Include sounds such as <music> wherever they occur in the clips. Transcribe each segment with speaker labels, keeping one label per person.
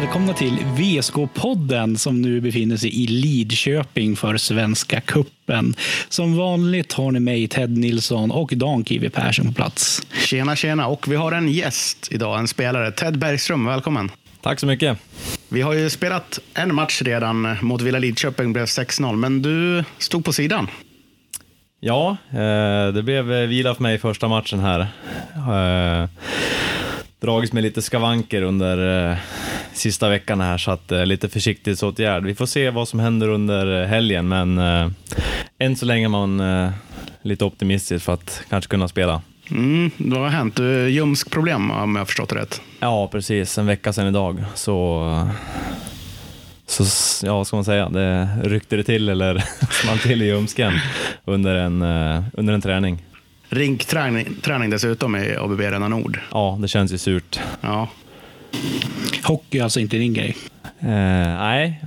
Speaker 1: välkomna till VSK-podden som nu befinner sig i Lidköping för Svenska Kuppen. Som vanligt har ni mig, Ted Nilsson och Dan Kiwi Persson på plats.
Speaker 2: Tjena, tjena. Och vi har en gäst idag, en spelare. Ted Bergström, välkommen.
Speaker 3: Tack så mycket.
Speaker 2: Vi har ju spelat en match redan mot Villa Lidköping, blev 6-0, men du stod på sidan.
Speaker 3: Ja, eh, det blev vila för mig i första matchen här. Eh, dragits med lite skavanker under eh, sista veckan här, så att lite försiktighetsåtgärd. Vi får se vad som händer under helgen, men än så länge är man lite optimistisk för att kanske kunna spela.
Speaker 2: Mm, vad har hänt? Ljumskproblem om jag har förstått det rätt?
Speaker 3: Ja, precis. En vecka sedan idag så så ja, vad ska man säga, det ryckte det till eller <laughs> small till i ljumsken under en, uh, under en träning.
Speaker 2: Rinkträning träning dessutom i ABB Arena Nord.
Speaker 3: Ja, det känns ju surt.
Speaker 2: Ja.
Speaker 1: Hockey är alltså inte din grej?
Speaker 3: Uh, nej,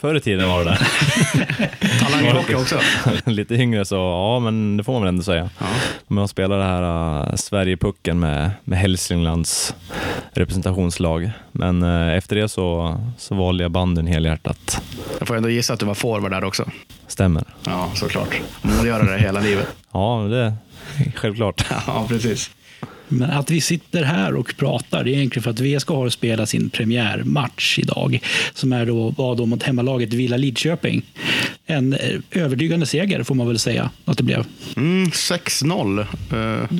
Speaker 3: förr i tiden var det det. <laughs>
Speaker 2: Talang i hockey också? <laughs>
Speaker 3: Lite yngre så, ja men det får man väl ändå säga. Ja. Man spelar det här uh, Sverigepucken med, med Hälsinglands representationslag. Men uh, efter det så, så valde jag banden helhjärtat.
Speaker 2: Jag får ändå gissa att du var forward där också?
Speaker 3: Stämmer.
Speaker 2: Ja, såklart. Målgörare hela livet.
Speaker 3: Ja, det är självklart. <laughs>
Speaker 2: Ja, precis.
Speaker 1: Men att vi sitter här och pratar, det är egentligen för att VSK har spelat sin premiärmatch idag, som är då, var då mot hemmalaget Villa Lidköping. En överdygande övertygande seger får man väl säga att det blev.
Speaker 2: Mm, 6-0. Uh,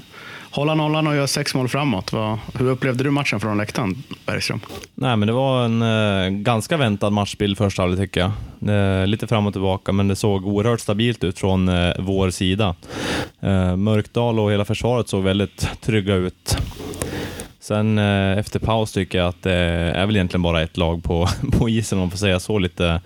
Speaker 2: hålla nollan och göra sex mål framåt. Vad, hur upplevde du matchen från läktaren, Bergström?
Speaker 3: Nej, men det var en eh, ganska väntad matchbild första halvlek tycker jag. Eh, lite fram och tillbaka, men det såg oerhört stabilt ut från eh, vår sida. Eh, Mörkdal och hela försvaret såg väldigt trygga ut. Sen eh, efter paus tycker jag att det är väl egentligen bara ett lag på, <laughs> på isen om man får säga så lite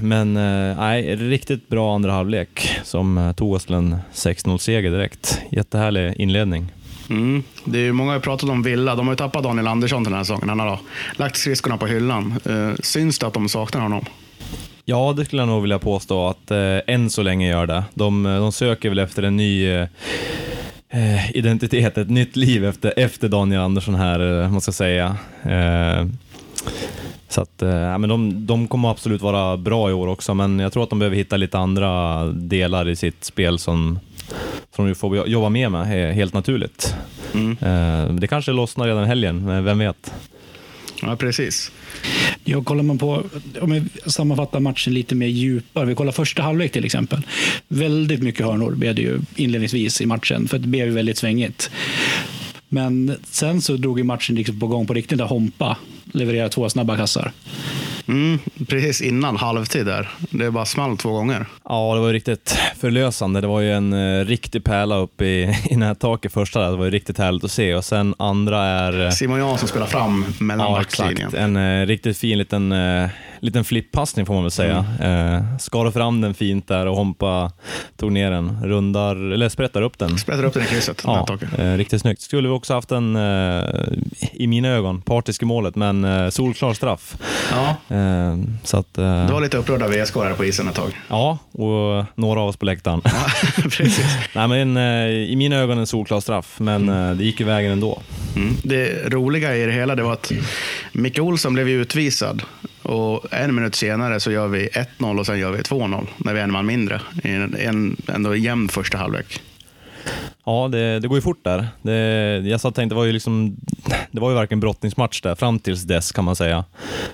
Speaker 3: men eh, nej, riktigt bra andra halvlek som eh, tog oss till en 6-0-seger direkt. Jättehärlig inledning.
Speaker 2: Mm. Det är många har pratat om Villa. De har ju tappat Daniel Andersson den här säsongen. Han har lagt skridskorna på hyllan. syns det att de saknar honom?
Speaker 3: Ja, det skulle jag nog vilja påstå att eh, än så länge gör det. De, de söker väl efter en ny eh, identitet, ett nytt liv efter, efter Daniel Andersson här, eh, måste jag säga. Eh, så att, eh, ja, men de, de kommer absolut vara bra i år också, men jag tror att de behöver hitta lite andra delar i sitt spel som, som de får jobba med med helt naturligt. Mm. Eh, det kanske lossnar redan helgen, vem vet?
Speaker 2: Ja, precis.
Speaker 1: Ja, kollar man på, om vi sammanfattar matchen lite mer djupare. Vi kollar första halvlek till exempel. Väldigt mycket hörnor blev det ju inledningsvis i matchen, för det blev väldigt svängigt. Men sen så drog ju matchen liksom på gång på riktigt, där Hompa levererade två snabba kassar.
Speaker 2: Mm, precis innan halvtid där. Det bara small två gånger.
Speaker 3: Ja, det var riktigt förlösande. Det var ju en uh, riktig pärla uppe i, <laughs> i nättaket första. Där. Det var ju riktigt härligt att se. Och sen andra är...
Speaker 2: Simon Jansson spelar fram mellan ja, backlinjen.
Speaker 3: En uh, riktigt fin liten liten flippassning får man väl säga. Mm. Eh, skar fram den fint där och Hompa tog ner den, rundar, eller sprättar upp den.
Speaker 2: Sprättar upp den i krysset.
Speaker 3: Ja, eh, riktigt snyggt. Skulle vi också haft en, eh, i mina ögon, partisk i målet, men eh, solklar straff.
Speaker 2: Ja.
Speaker 3: Eh, så att, eh,
Speaker 2: du var lite upprörd av VSK här på isen ett tag.
Speaker 3: Ja, och några av oss på läktaren.
Speaker 2: Ja, <laughs> precis.
Speaker 3: Nej, men, eh, I mina ögon en solklar straff, men mm. det gick ju vägen ändå.
Speaker 2: Mm. Det roliga i det hela det var att Micke Olsson blev utvisad och en minut senare så gör vi 1-0 och sen gör vi 2-0 när vi är en man mindre. I en, en ändå jämn första halvlek.
Speaker 3: Ja, det, det, går ju fort där. Det, jag satt tänkte, det var ju liksom, det var ju verkligen brottningsmatch där, fram tills dess kan man säga.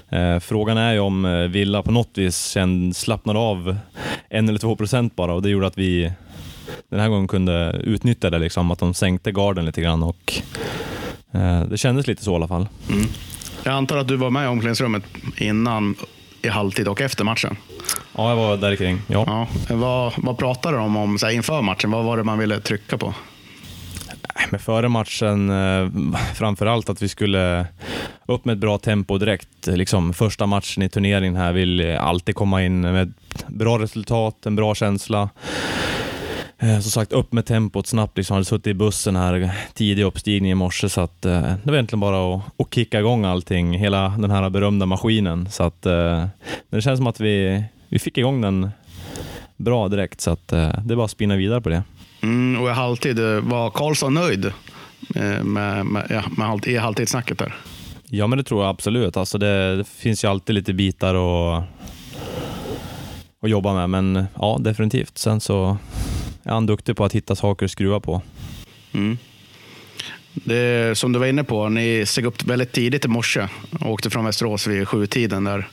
Speaker 3: Eh, frågan är ju om eh, Villa på något vis känd, slappnade av en eller två procent bara och det gjorde att vi den här gången kunde utnyttja det, liksom, att de sänkte garden lite grann och eh, det kändes lite så i alla fall.
Speaker 2: Mm. Jag antar att du var med i omklädningsrummet innan, i halvtid och efter matchen?
Speaker 3: Ja, jag var där kring. Ja.
Speaker 2: ja. Vad, vad pratade de om så här, inför matchen? Vad var det man ville trycka på?
Speaker 3: Men före matchen, eh, framför allt att vi skulle upp med ett bra tempo direkt. Liksom, första matchen i turneringen här vill alltid komma in med bra resultat, en bra känsla. Eh, som sagt, upp med tempot snabbt. Liksom. Jag hade suttit i bussen här tidig uppstigning i morse, så att, eh, det var egentligen bara att, att kicka igång allting, hela den här berömda maskinen. Så att, eh, det känns som att vi, vi fick igång den bra direkt, så att, det är bara att spinna vidare på det.
Speaker 2: Mm, och i halvtid, var Karlsson nöjd med, med, ja, med, i halvtidssnacket där?
Speaker 3: Ja, men det tror jag absolut. Alltså det, det finns ju alltid lite bitar att, att jobba med, men ja, definitivt. Sen så är han duktig på att hitta saker att skruva på.
Speaker 2: Mm. Det, som du var inne på, ni steg upp väldigt tidigt i morse och åkte från Västerås vid sjutiden. Där.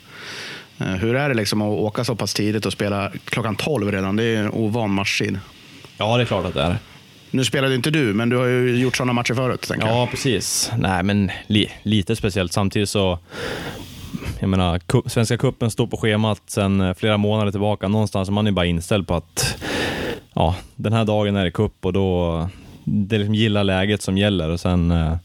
Speaker 2: Eh, Hur är det liksom att åka så pass tidigt och spela klockan 12 redan? Det är en ovan matchtid.
Speaker 3: Ja, det är klart att det är.
Speaker 2: Nu spelade inte du, men du har ju gjort sådana matcher förut. Tänker jag.
Speaker 3: Ja, precis. Nej, men li, lite speciellt. Samtidigt så, jag menar, Svenska cupen står på schemat sedan eh, flera månader tillbaka. Någonstans är man ju bara inställd på att ja, den här dagen är det cup och då det är liksom gilla läget som gäller och sen eh,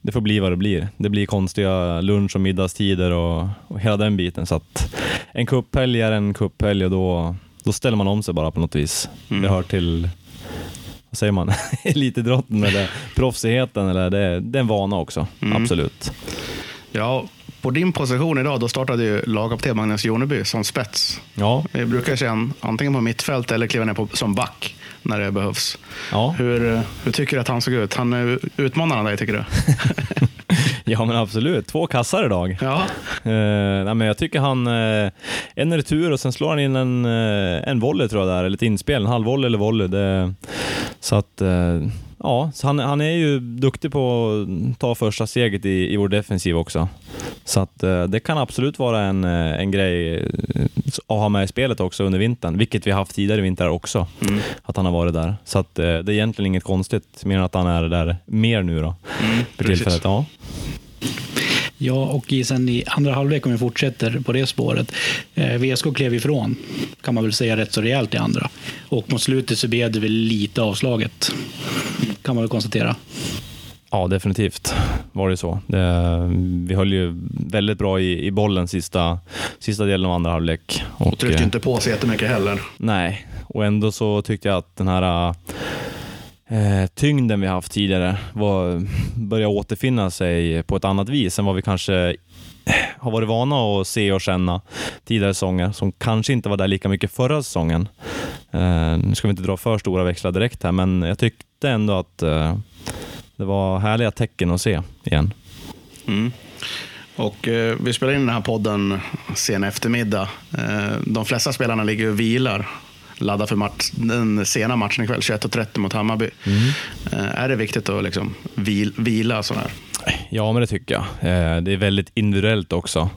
Speaker 3: det får bli vad det blir. Det blir konstiga lunch och middagstider och, och hela den biten. Så att en cuphelg är en cuphelg och då, då ställer man om sig bara på något vis.
Speaker 2: Mm.
Speaker 3: Det hör till vad säger man, <laughs> elitidrotten eller proffsigheten. Eller det, det är en vana också,
Speaker 2: Mm.
Speaker 3: absolut.
Speaker 2: Ja, på din position idag, då startade ju lagkapten Magnus Joneby som spets.
Speaker 3: Ja,
Speaker 2: Vi brukar se en antingen på mittfält eller kliva ner på, som back när det behövs.
Speaker 3: ja.
Speaker 2: Hur, eh, hur tycker du att han såg ut? Han är utmanar han dig, tycker du? <laughs>
Speaker 3: ja men absolut. Två kassar idag.
Speaker 2: Ja.
Speaker 3: Eh, nej, men jag tycker han, eh, en retur och sen slår han in en, eh, en volley tror jag där, eller ett inspel, en halvvolley eller volley. Det, så att, eh, ja, så han, han är ju duktig på att ta första steget i, i vår defensiv också. Så att eh, det kan absolut vara en, eh, en grej eh, att ha med i spelet också under vintern, vilket vi har haft tidigare vintrar också,
Speaker 2: Mm.
Speaker 3: att han har varit där. Så att det är egentligen inget konstigt, mer än att han är där mer nu då,
Speaker 2: Mm,
Speaker 3: för tillfället. Ja.
Speaker 1: Ja, och i, sen i andra halvlek, om vi fortsätter på det spåret. Eh, VSK klev ifrån, kan man väl säga rätt så rejält i andra. Och mot slutet så blev det väl lite avslaget, kan man väl konstatera.
Speaker 3: Ja, definitivt var det så. Det, vi höll ju väldigt bra i, i bollen sista, sista delen av andra halvlek.
Speaker 2: Och tryckte
Speaker 3: eh,
Speaker 2: inte på så jättemycket heller.
Speaker 3: Nej, och ändå så tyckte jag att den här eh, tyngden vi haft tidigare var, började återfinna sig på ett annat vis än vad vi kanske har varit vana att se och känna tidigare säsonger, som kanske inte var där lika mycket förra säsongen. Eh, nu ska vi inte dra för stora växlar direkt här, men jag tyckte ändå att eh, det var härliga tecken att se igen.
Speaker 2: Mm. Och eh, vi spelar in den här podden sen eftermiddag. Eh, de flesta spelarna ligger och vilar. Laddar för match, den sena matchen ikväll, 21.30 mot Hammarby. Eh, är det viktigt att liksom vil, vila sådär?
Speaker 3: Ja, men det tycker jag. Eh, Det är väldigt individuellt också.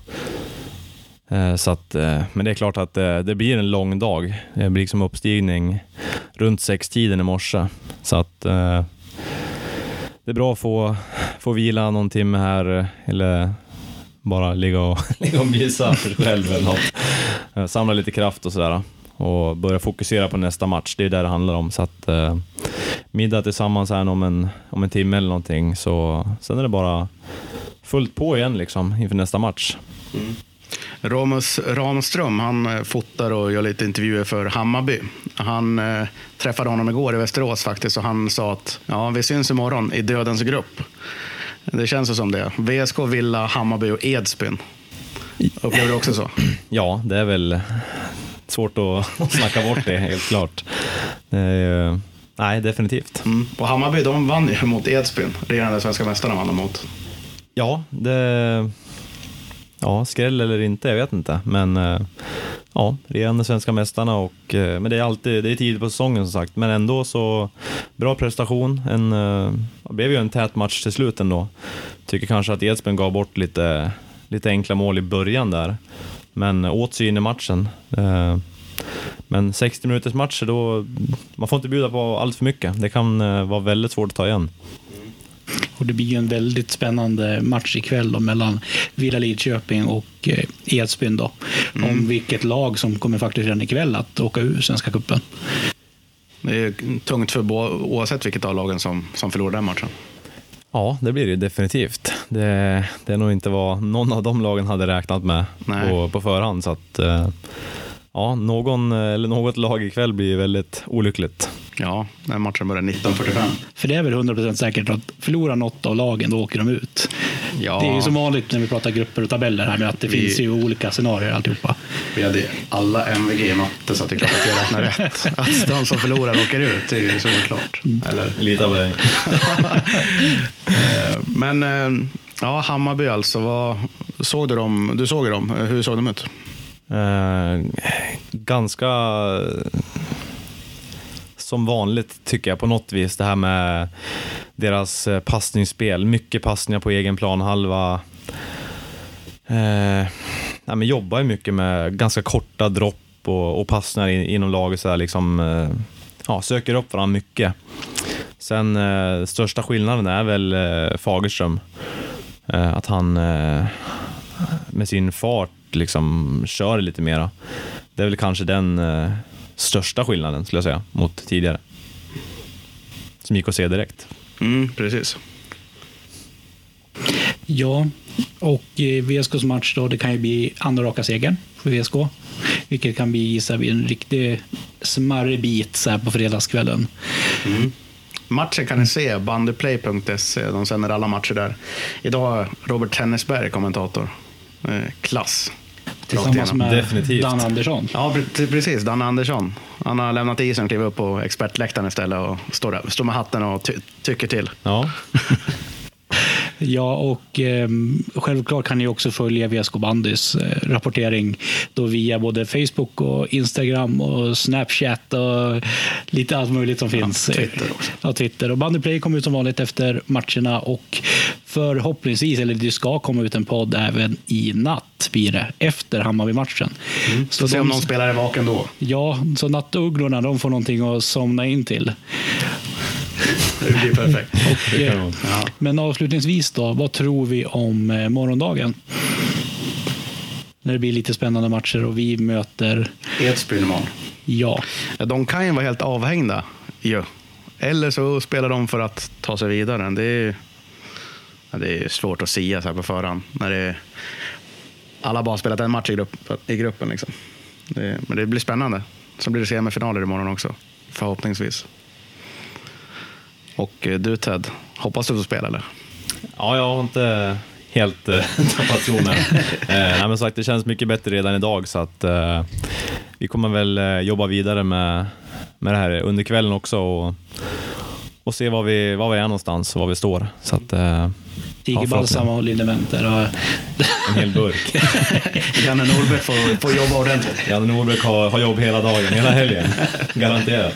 Speaker 3: Eh, så att, eh, men det är klart att eh, det blir en lång dag. Det blir liksom uppstigning runt sextiden i morse. Så att det är bra att få, få vila någon timme här eller bara ligga och, <laughs> ligga och mysa för sig själv eller något. Samla lite kraft och sådär och börja fokusera på nästa match. Det är det det handlar om. Så att, eh, middag tillsammans här om en, om en timme eller någonting. Så, sen är det bara fullt på igen liksom inför nästa match. Mm.
Speaker 2: Romus Ramström, han eh, fotar och gör lite intervjuer för Hammarby. Han eh, träffade honom igår i Västerås faktiskt och han sa att ja, vi syns imorgon i Dödens grupp. Det känns som det. VSK, Villa, Hammarby och Edsbyn. Upplever du också så? <clears throat>
Speaker 3: Ja, det är väl svårt att, <laughs> snacka bort det helt klart. Ju- nej, definitivt.
Speaker 2: Mm. Och Hammarby, de vann ju mot Edsbyn. Regerande svenska mästarna vann de mot.
Speaker 3: Ja, det... Ja, skräll eller inte, jag vet inte. Men eh, ja, regerande svenska mästarna och... Eh, men det är alltid, det är tidigt på säsongen som sagt. Men ändå så bra prestation. En, eh, det blev ju en tät match till slut ändå. Tycker kanske att Edsbyn gav bort lite, lite enkla mål i början där. Men åt sig in i matchen. Men 60 minuters matcher då, man får inte bjuda på allt för mycket. Det kan vara väldigt svårt att ta igen.
Speaker 1: Och det blir ju en väldigt spännande match ikväll då, mellan Villa Lidköping och eh, Edsbyn. Då, Om vilket lag som kommer faktiskt redan ikväll att åka ur Svenska cupen.
Speaker 2: Det är tungt för oavsett vilket av lagen som, som förlorar den matchen.
Speaker 3: Ja, det blir det definitivt. Det, det är nog inte vad någon av de lagen hade räknat med
Speaker 2: Nej.
Speaker 3: på, på förhand. Så att, eh, ja, någon, eller något lag ikväll blir väldigt olyckligt.
Speaker 2: Ja, den matchen börjar 19.45.
Speaker 1: För det är väl 100% säkert att förlorar något av lagen, då åker de ut.
Speaker 2: Ja.
Speaker 1: Det är ju som vanligt när vi pratar grupper och tabeller här med att det
Speaker 2: Vi-
Speaker 1: finns ju olika scenarier alltihopa.
Speaker 2: Vi hade alla MVG i matte så att det är klart att jag räknar rätt. <laughs> Att de som förlorar åker ut, det är ju såklart. Eller
Speaker 3: Lita på dig.
Speaker 2: Eh, Men eh, Ja, Hammarby alltså. Vad, såg du dem? Du såg dem. Hur såg de ut?
Speaker 3: Eh, ganska som vanligt tycker jag på något vis. Det här med deras eh, passningsspel. Mycket passningar på egen planhalva. Eh, nej, men jobbar ju mycket med ganska korta dropp och, och passningar in, inom laget. Så här, liksom, eh, ja, söker upp varandra mycket. Sen eh, största skillnaden är väl eh, Fagerström. Eh, att han eh, med sin fart liksom kör lite mera. Det är väl kanske den eh, största skillnaden skulle jag säga mot tidigare. Som gick att se direkt.
Speaker 2: Mm, precis.
Speaker 1: Ja, och eh, VSKs match då, det kan ju bli andra raka segern för VSK. Vilket kan bli gissar vi, en riktig smarrig bit så här på fredagskvällen.
Speaker 2: Matchen kan ni se, bandyplay.se. De sänder alla matcher där. Idag Robert Tennisberg kommentator. Eh, klass.
Speaker 1: Tillsammans med
Speaker 3: Definitivt.
Speaker 1: Dan Andersson.
Speaker 2: Ja, pre- precis. Dan Andersson. Han har lämnat isen och klivit upp på expertläktaren istället och står, där, står med hatten och ty- tycker till.
Speaker 3: Ja, <laughs>
Speaker 1: Ja, och eh, självklart kan ni också följa VSK Bandys eh, rapportering då via både Facebook och Instagram och Snapchat och lite allt möjligt som finns.
Speaker 2: Twitter också.
Speaker 1: Ja, Twitter. Och Bandyplay kommer ut som vanligt efter matcherna och förhoppningsvis, eller det ska komma ut en podd även i natt blir det, efter Hammarby-matchen. Så
Speaker 2: Får se om någon spelare är vaken då.
Speaker 1: Ja, så nattugglorna de får någonting att somna in till.
Speaker 2: Det blir perfekt. <laughs>
Speaker 3: det kan vara.
Speaker 2: Ja.
Speaker 1: Men avslutningsvis då, vad tror vi om eh, morgondagen? När det blir lite spännande matcher och vi möter,
Speaker 2: Edsbyn imorgon.
Speaker 1: ja,
Speaker 2: De kan ju vara helt avhängda ju. Eller så spelar de för att ta sig vidare. Det är, det är svårt att sia så här på förhand. När det är, alla bara spelat en match i, grupp, i gruppen. Liksom. Det, men det blir spännande. Så blir det semifinaler imorgon också. Förhoppningsvis. Och eh, du Ted, hoppas du får spela eller?
Speaker 3: ja jag har inte helt eh, <laughs> tappat tron än. Eh, men sagt, det känns mycket bättre redan idag så att eh, vi kommer väl eh, jobba vidare med, med det här under kvällen också och, och se var vi, var vi är någonstans och var vi står. Så att, eh,
Speaker 1: tigerbalsam och liniment där. Och,
Speaker 3: en hel burk. <laughs>
Speaker 2: Janne Norberg får, får jobba ordentligt.
Speaker 3: Janne Norberg har, har jobb hela dagen, hela helgen. Garanterat.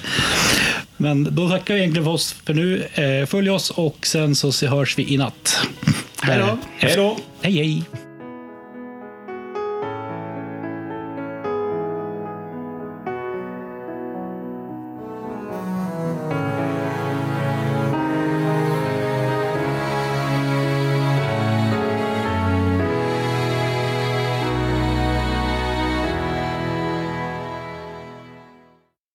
Speaker 1: men då tackar vi egentligen för oss för nu. Eh, följ oss och sen så hörs vi i natt.
Speaker 2: Hej då.
Speaker 1: Hej då! Hej hej!